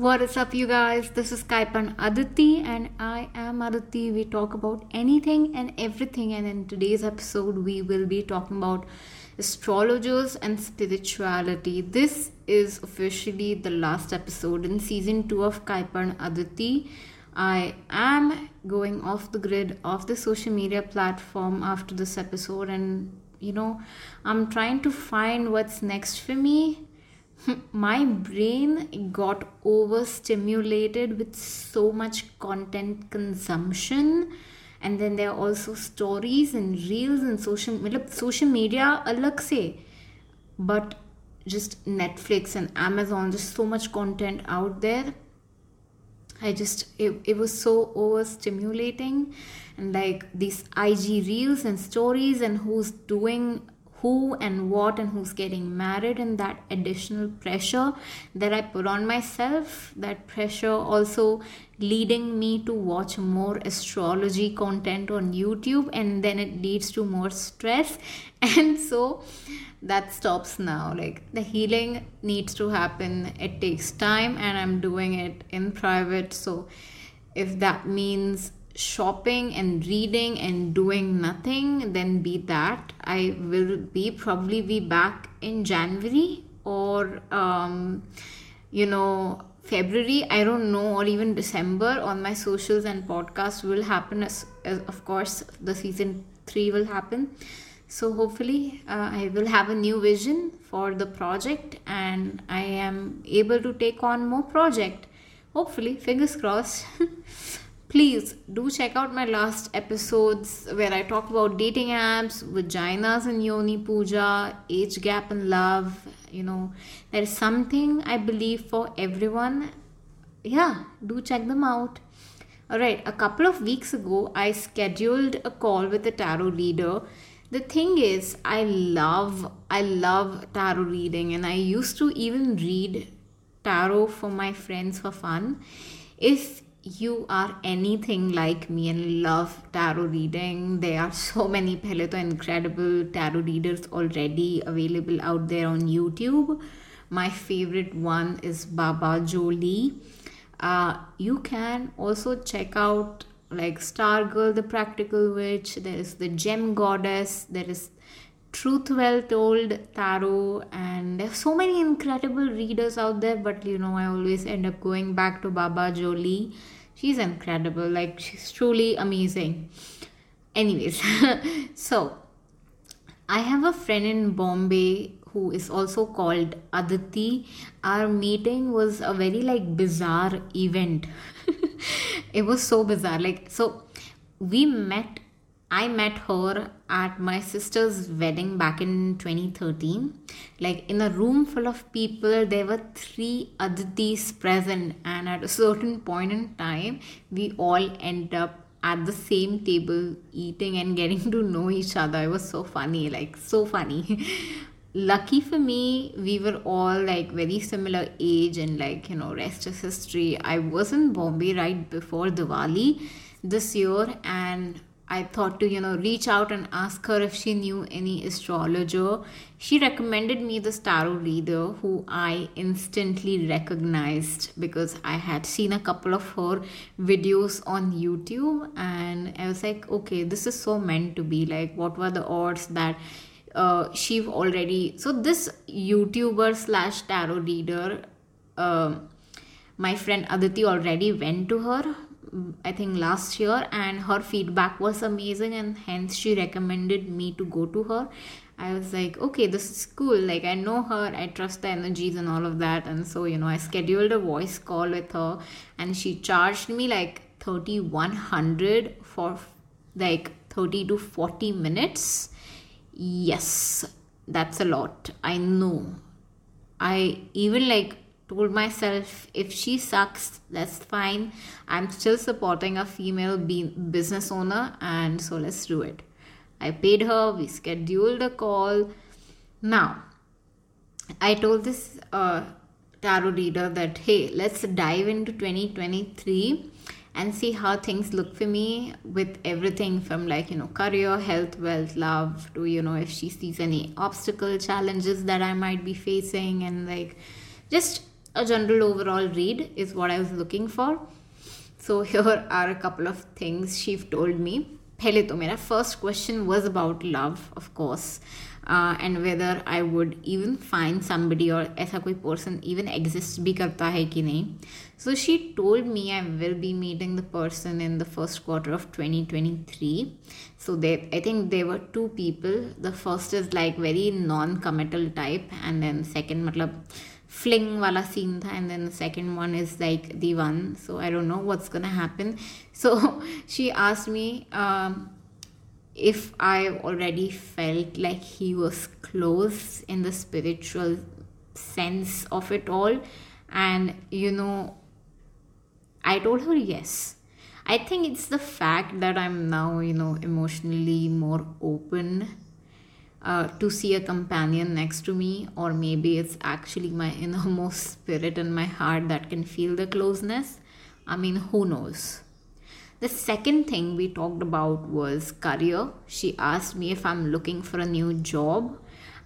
What is up, you guys? This is Kaipan Aditi, and I am Aditi. We talk about anything and everything, and in today's episode, we will be talking about astrologers and spirituality. This is officially the last episode in season two of Kaipan Aditi. I am going off the grid of the social media platform after this episode, and you know, I'm trying to find what's next for me my brain got overstimulated with so much content consumption. And then there are also stories and reels and social social media se but just netflix and amazon just so much content out there. I just it, it was so overstimulating. And like these ig reels and stories and who's doing who and what and who's getting married and that additional pressure that I put on myself, that pressure also leading me to watch more astrology content on YouTube, and then it leads to more stress. And so that stops now. Like the healing needs to happen, it takes time, and I'm doing it in private. So if that means shopping and reading and doing nothing then be that. I will be probably be back in january or um, you know february. I don't know or even december on my socials and podcast will happen. As, as of course the season 3 will happen. So hopefully uh, i will have a new vision for the project and i am able to take on more project. Hopefully fingers crossed please do check out my last episodes where I talk about dating apps, vaginas and yoni puja, age gap and love. You know, there is something I believe for everyone. Yeah, do check them out. Alright, a couple of weeks ago, I scheduled a call with a tarot reader. The thing is, I love, I love tarot reading, and I used to even read tarot for my friends for fun. If you are anything like me and love tarot reading, there are so many Peleto incredible tarot readers already available out there on YouTube. My favorite one is Baba Jolie. Uh, you can also check out like Star Girl, the Practical Witch. There is the Gem Goddess. There is Truth Well Told Tarot, and there's so many incredible readers out there. But you know, I always end up going back to Baba Jolie. She's incredible, like, she's truly amazing. Anyways, so I have a friend in Bombay who is also called Aditi. Our meeting was a very like bizarre event. it was so bizarre. Like, so we met I met her at my sister's wedding back in 2013. Like in a room full of people, there were three Aditis present, and at a certain point in time, we all end up at the same table eating and getting to know each other. It was so funny, like so funny. Lucky for me, we were all like very similar age and like you know, rest is history. I was in Bombay right before Diwali this year, and I thought to, you know, reach out and ask her if she knew any astrologer. She recommended me the tarot reader who I instantly recognized because I had seen a couple of her videos on YouTube and I was like, okay, this is so meant to be. Like, what were the odds that uh, she already. So, this YouTuber slash tarot reader, uh, my friend Aditi already went to her I think last year, and her feedback was amazing, and hence she recommended me to go to her. I was like, okay, this is cool. Like, I know her, I trust the energies and all of that. And so, you know, I scheduled a voice call with her, and she charged me like 3100 for like 30 to 40 minutes. Yes, that's a lot. I know. I even like told myself if she sucks that's fine. I'm still supporting a female be- business owner and so let's do it. I paid her we scheduled a call. Now i told this uh, tarot reader that hey let's dive into 2023 and see how things look for me with everything from like you know career health wealth love to you know if she sees any obstacle challenges that i might be facing and like just a general overall read is what I was looking for. So here are a couple of things she told me. पहले तो मेरा first question was about love, of course, uh, and whether I would even find somebody or ऐसा कोई person even exist भी करता है कि नहीं. So she told me I will be meeting the person in the first quarter of 2023. So they, I think there were two people. The first is like very non-committal type, and then second, matlab fling wala scene tha, and then the second one is like the one. So I don't know what's gonna happen. So she asked me um, if I already felt like he was close in the spiritual sense of it all, and you know I told her yes. I think it's the fact that I'm now, you know, emotionally more open uh, to see a companion next to me, or maybe it's actually my innermost spirit and my heart that can feel the closeness. I mean, who knows? The second thing we talked about was career. She asked me if I'm looking for a new job.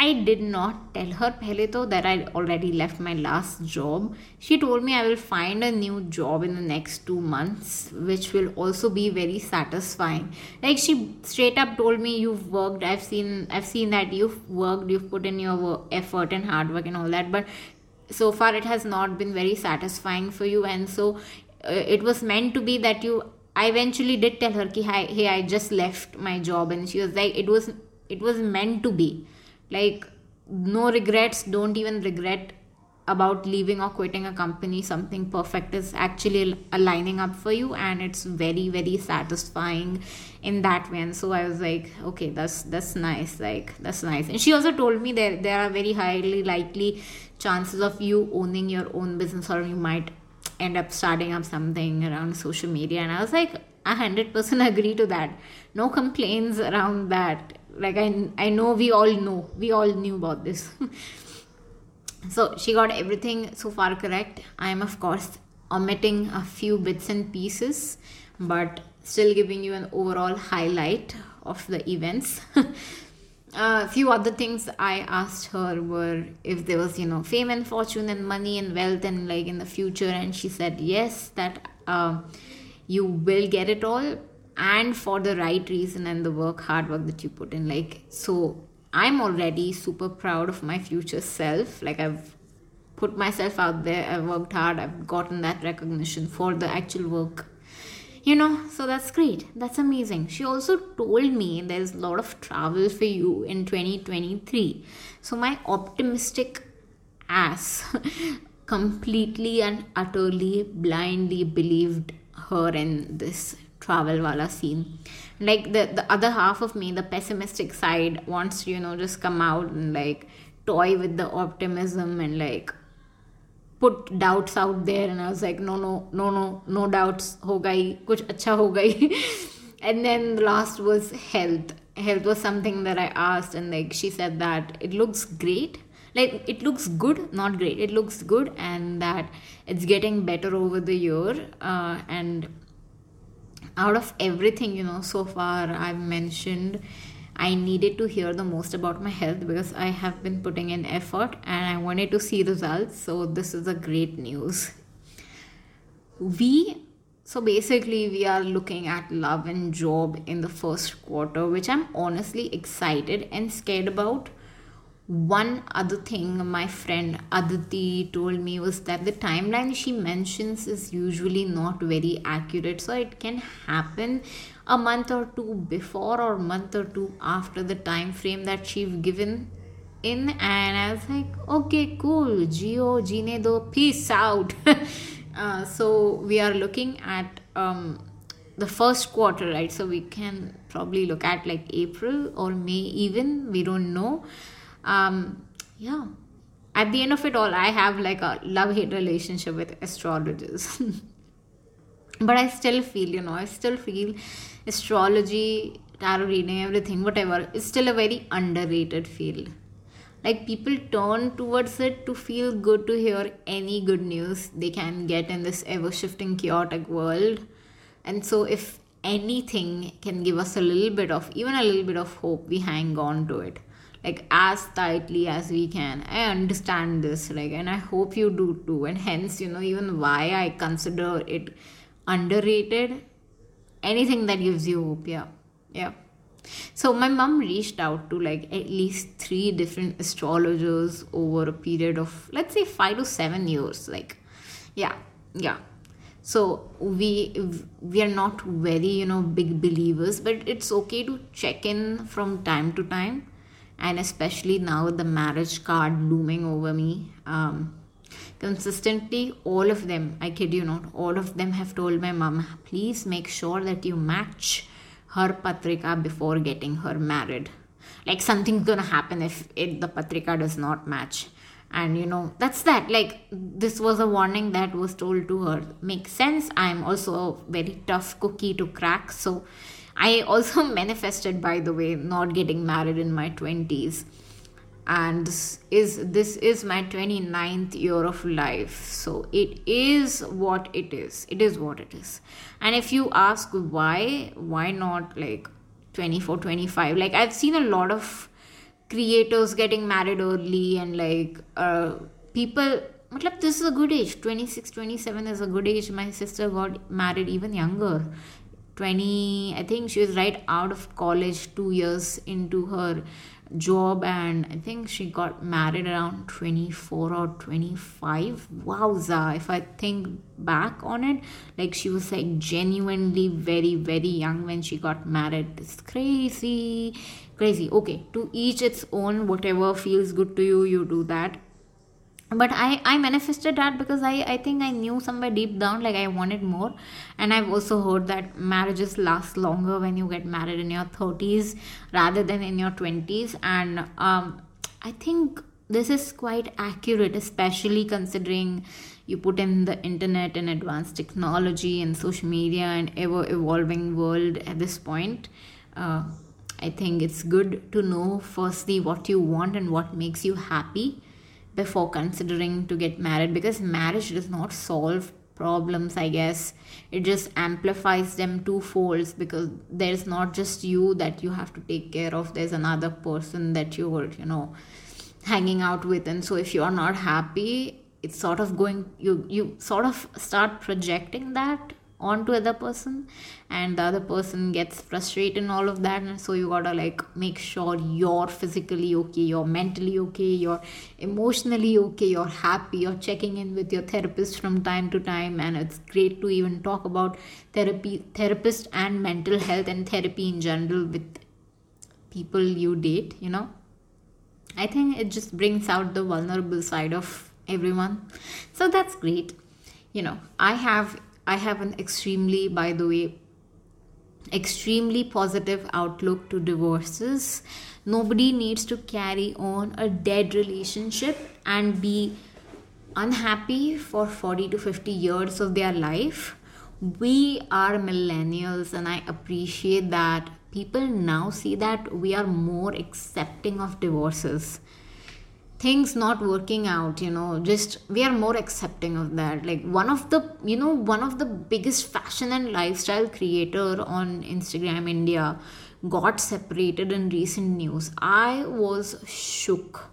I did not tell her pehle to that I already left my last job. She told me I will find a new job in the next two months, which will also be very satisfying. Like she straight up told me, "You've worked. I've seen. I've seen that you've worked. You've put in your work, effort and hard work and all that. But so far, it has not been very satisfying for you. And so, uh, it was meant to be that you." I eventually did tell her, "Ki hey, I just left my job," and she was like, "It was. It was meant to be." Like no regrets don't even regret about leaving or quitting a company. Something perfect is actually aligning uh, up for you and it's very very satisfying in that way. And so i was like okay that's that's nice like that's nice. And she also told me that there are very highly likely chances of you owning your own business or you might end up starting up something around social media. And i was like 100% agree to that. No complaints around that like I, I know we all know. We all knew about this. So she got everything so far correct. I am of course omitting a few bits and pieces but still giving you an overall highlight of the events. A few other things i asked her were if there was you know fame and fortune and money and wealth and like in the future and she said yes that uh, you will get it all and for the right reason and the work hard work that you put in like so i'm already super proud of my future self. Like i've put myself out there i've worked hard i've gotten that recognition for the actual work. You know so that's great. That's amazing. She also told me there's a lot of travel for you in 2023 so my optimistic ass completely and utterly blindly believed her in this travel wala scene. Like the the other half of me the pessimistic side wants to you know just come out and like toy with the optimism and like put doubts out there. And i was like no no no no no doubts ho gai kuch acha ho gai. And then the last was health. Health was something that i asked and like she said that it looks great. Like it looks good not great. It looks good and that it's getting better over the year uh, and out of everything you know so far i've mentioned i needed to hear the most about my health because i have been putting in effort and i wanted to see results. So this is a great news. We so basically we are looking at love and job in the first quarter which i'm honestly excited and scared about one other thing my friend Aditi told me was that the timeline she mentions is usually not very accurate. So it can happen a month or two before or month or two after the time frame that she's given in and I was like, okay, cool, Geo, Gine do, peace out. uh, so we are looking at um, the first quarter, right? So we can probably look at like April or May even, we don't know um, yeah. At the end of it all i have like a love hate relationship with astrologers. But i still feel you know i still feel astrology tarot reading everything whatever is still a very underrated field. Like people turn towards it to feel good to hear any good news they can get in this ever shifting chaotic world. And so if anything can give us a little bit of even a little bit of hope we hang on to it like as tightly as we can. I understand this like and i hope you do too. And hence you know even why i consider it underrated anything that gives you hope yeah. Yeah. So my mom reached out to like at least three different astrologers over a period of let's say 5 to 7 years like yeah yeah. So we we are not very you know big believers but it's okay to check in from time to time and especially now the marriage card looming over me um, consistently all of them i kid you not all of them have told my mom please make sure that you match her patrika before getting her married. Like something's gonna happen if it, the patrika does not match. And you know that's that. Like this was a warning that was told to her. Makes sense. I'm also a very tough cookie to crack. So I also manifested, by the way, not getting married in my 20s. And this is this is my 29th year of life. So it is what it is. It is what it is. And if you ask why, why not like 24, 25? Like I've seen a lot of creators getting married early and like uh, people Matlab, this is a good age 26 27 is a good age my sister got married even younger 20 i think she was right out of college two years into her job and i think she got married around 24 or 25 wowza if i think back on it like she was like genuinely very very young when she got married. It's crazy crazy. Okay to each its own whatever feels good to you you do that but i i manifested that because i i think i knew somewhere deep down like i wanted more. And i've also heard that marriages last longer when you get married in your 30s rather than in your 20s and um i think this is quite accurate especially considering you put in the internet and advanced technology and social media and ever evolving world at this point. Uh, i think it's good to know firstly what you want and what makes you happy before considering to get married because marriage does not solve problems i guess. It just amplifies them twofolds because there's not just you that you have to take care of. There's another person that you're you know hanging out with. And so if you're not happy it's sort of going you you sort of start projecting that onto other person and the other person gets frustrated and all of that. And so you gotta like make sure you're physically okay you're mentally okay you're emotionally okay you're happy you're checking in with your therapist from time to time. And it's great to even talk about therapy therapist and mental health and therapy in general with people you date you know? I think it just brings out the vulnerable side of everyone. So that's great. You know i have I have an extremely, by the way, extremely positive outlook to divorces. Nobody needs to carry on a dead relationship and be unhappy for 40 to 50 years of their life. We are millennials, and I appreciate that people now see that we are more accepting of divorces things not working out you know just we are more accepting of that. Like one of the you know one of the biggest fashion and lifestyle creator on instagram india got separated in recent news. I was shook.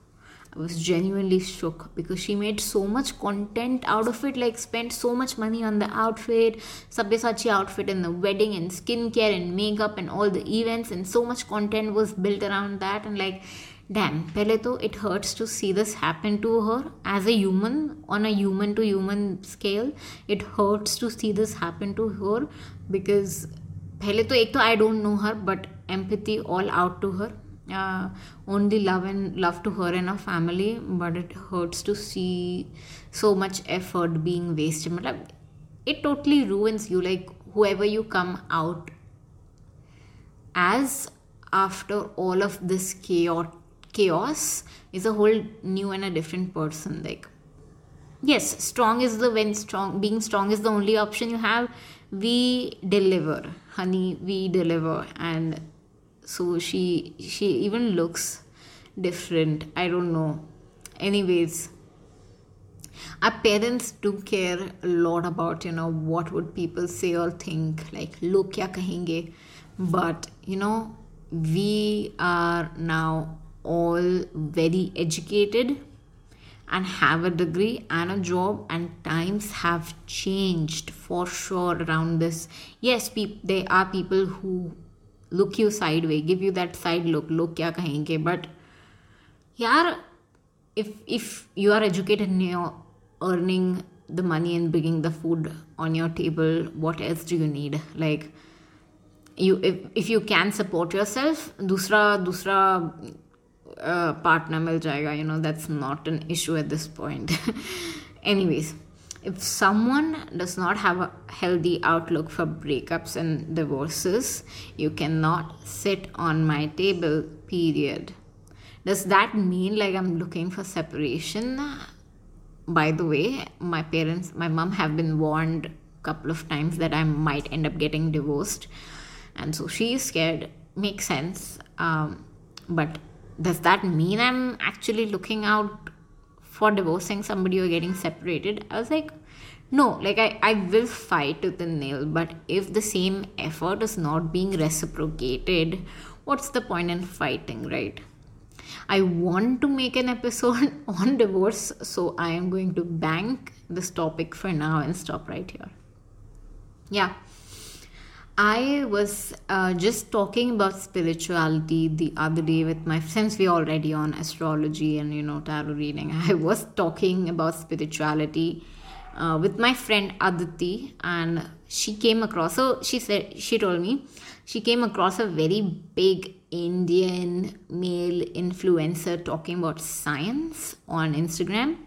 I was genuinely shook because she made so much content out of it, like spent so much money on the outfit, Sabyasachi outfit and the wedding and skincare and makeup and all the events and so much content was built around that and like damn pehle to it hurts to see this happen to her as a human on a human to human scale. It hurts to see this happen to her because to ek to i don't know her but empathy all out to her. Uh, only love and love to her and her family but it hurts to see so much effort being wasted. it totally ruins you like whoever you come out as after all of this chaos chaos is a whole new and a different person like yes strong is the when strong being strong is the only option you have we deliver honey we deliver and so she she even looks different i don't know. Anyways our parents do care a lot about you know what would people say or think like look kya kahenge? But you know we are now all very educated and have a degree and a job and times have changed for sure around this. Yes pe- there are people who look you sideways give you that side look look kya kahenge but yeah if if you are educated and you're earning the money and bringing the food on your table what else do you need? Like you if, if you can support yourself dusra dusra partner mil jayega you know that's not an issue at this point. Anyways if someone does not have a healthy outlook for breakups and divorces you cannot sit on my table period. Does that mean like i'm looking for separation? By the way my parents my mom have been warned a couple of times that i might end up getting divorced. And so she is scared. Makes sense. Um, but does that mean i'm actually looking out for divorcing somebody or getting separated i was like no like i, I will fight to the nail but if the same effort is not being reciprocated what's the point in fighting right I want to make an episode on divorce, so I am going to bank this topic for now and stop right here. Yeah. I was uh, just talking about spirituality the other day with my since we're already on astrology and you know tarot reading. I was talking about spirituality uh, with my friend Aditi, and she came across. So she said she told me she came across a very big Indian male influencer talking about science on Instagram.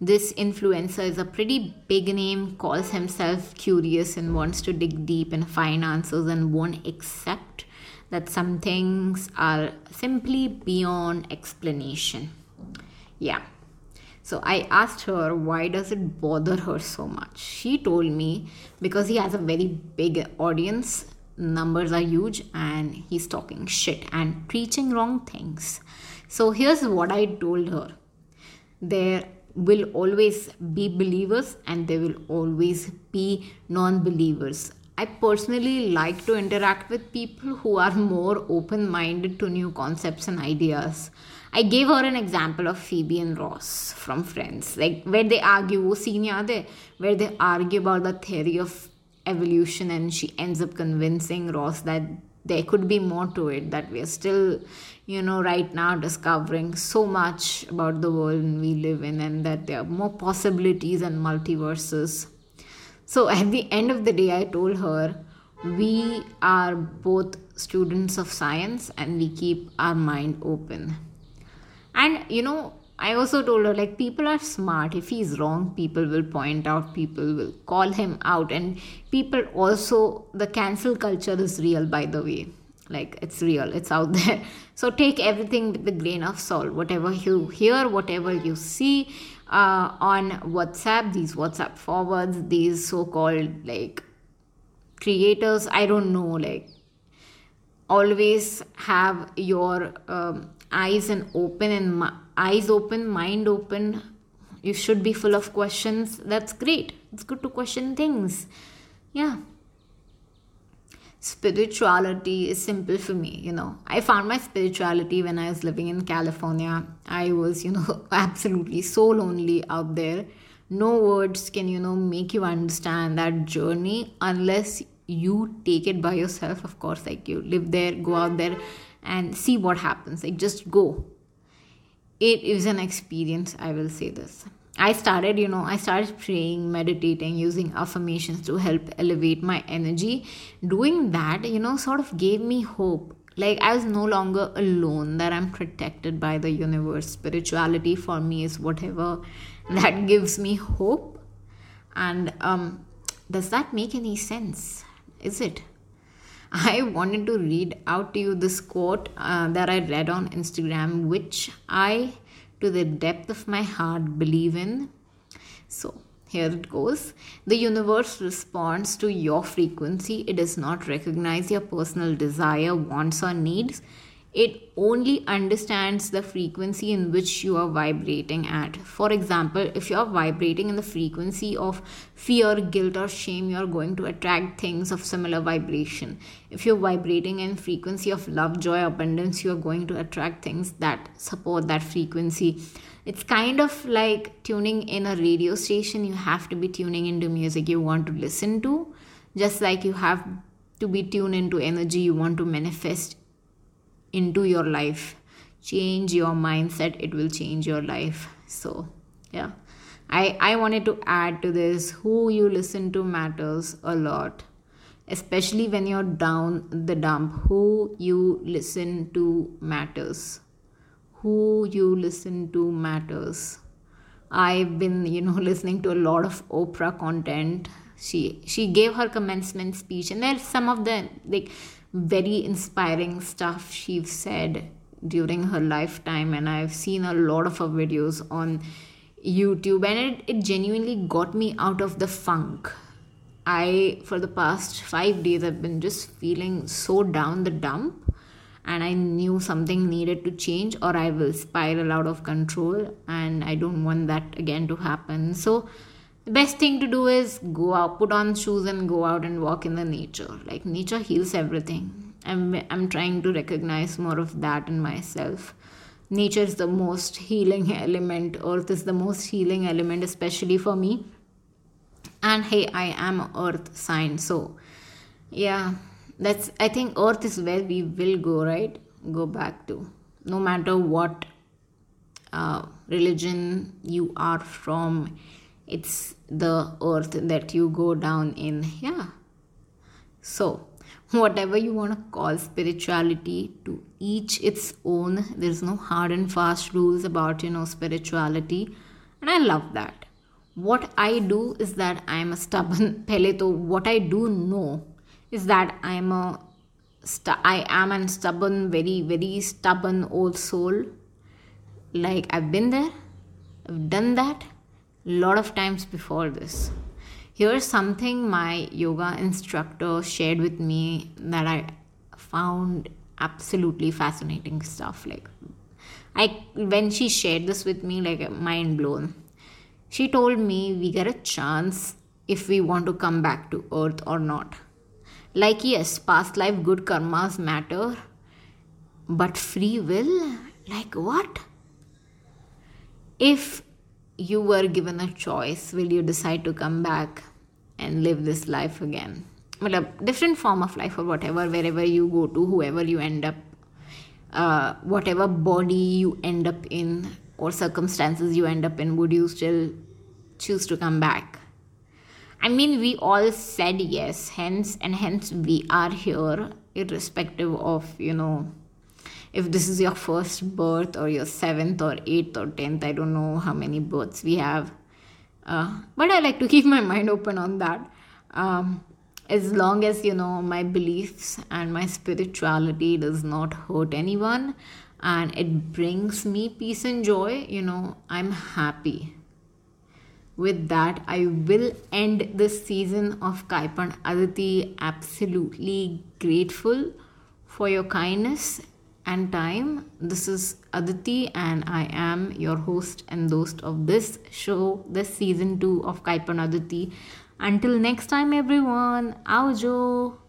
This influencer is a pretty big name, calls himself curious and wants to dig deep and find answers and won't accept that some things are simply beyond explanation. Yeah. So I asked her why does it bother her so much. She told me because he has a very big audience numbers are huge and he's talking shit and preaching wrong things. So here's what I told her there will always be believers and there will always be non believers. I personally like to interact with people who are more open minded to new concepts and ideas. I gave her an example of Phoebe and Ross from Friends, like where they argue, where they argue about the theory of evolution and she ends up convincing Ross that there could be more to it that we are still you know right now discovering so much about the world we live in and that there are more possibilities and multiverses so at the end of the day i told her we are both students of science and we keep our mind open and you know I also told her, like, people are smart. If he's wrong, people will point out, people will call him out. And people also, the cancel culture is real, by the way. Like, it's real, it's out there. So take everything with a grain of salt. Whatever you hear, whatever you see uh, on WhatsApp, these WhatsApp forwards, these so called, like, creators, I don't know, like, always have your um, eyes and open and eyes open, mind open. You should be full of questions. That's great. It's good to question things. Yeah. Spirituality is simple for me, you know. I found my spirituality when I was living in California. I was, you know, absolutely so lonely out there. No words can, you know, make you understand that journey unless you take it by yourself. Of course, like you live there, go out there and see what happens. Like just go it is an experience i will say this i started you know i started praying meditating using affirmations to help elevate my energy. Doing that you know sort of gave me hope. Like i was no longer alone that i'm protected by the universe. Spirituality for me is whatever that gives me hope. And um does that make any sense? Is it? I wanted to read out to you this quote uh, that I read on Instagram, which I, to the depth of my heart, believe in. So, here it goes. The universe responds to your frequency. It does not recognize your personal desire, wants, or needs. It only understands the frequency in which you are vibrating at. For example, if you are vibrating in the frequency of fear, guilt, or shame, you are going to attract things of similar vibration. If you're vibrating in frequency of love, joy, abundance, you are going to attract things that support that frequency. It's kind of like tuning in a radio station. You have to be tuning into music you want to listen to, just like you have to be tuned into energy you want to manifest into your life. Change your mindset it will change your life. So yeah. I i wanted to add to this who you listen to matters a lot. Especially when you're down the dump who you listen to matters. Who you listen to matters. I've been you know listening to a lot of oprah content. She she gave her commencement speech and there's some of the like very inspiring stuff she said during her lifetime and i've seen a lot of her videos on youtube and it, it genuinely got me out of the funk. I for the past five days i've been just feeling so down the dump and i knew something needed to change or i will spiral out of control and i don't want that again to happen. So the best thing to do is go out put on shoes and go out and walk in the nature. Like nature heals everything. I'm i'm trying to recognize more of that in myself. Nature is the most healing element earth is the most healing element especially for me. And hey i am earth sign so yeah. That's i think earth is where we will go right? Go back to. No matter what uh, religion you are from it's the earth that you go down in. Yeah. So whatever you want to call spirituality to each its own there's no hard and fast rules about you know spirituality. And i love that. What i do is that i'm a stubborn. Pehle to what i do know is that i'm a i am a stubborn very very stubborn old soul. Like i've been there. I've done that lot of times before this. Here's something my yoga instructor shared with me that I found absolutely fascinating stuff. Like, I when she shared this with me, like mind blown. She told me we get a chance if we want to come back to earth or not. Like, yes, past life good karmas matter, but free will? Like, what? If you were given a choice, will you decide to come back and live this life again? Well, a different form of life or whatever, wherever you go to, whoever you end up, uh, whatever body you end up in or circumstances you end up in, would you still choose to come back? I mean, we all said yes, hence, and hence we are here, irrespective of, you know, if this is your first birth or your seventh or eighth or tenth i don't know how many births we have. Uh, but i like to keep my mind open on that. Um, as long as you know my beliefs and my spirituality does not hurt anyone and it brings me peace and joy you know i'm happy. With that i will end this season of kaipan aditi absolutely grateful for your kindness and time. This is Aditi, and I am your host and host of this show, this season two of Kaipan Aditi. Until next time, everyone, Aujo.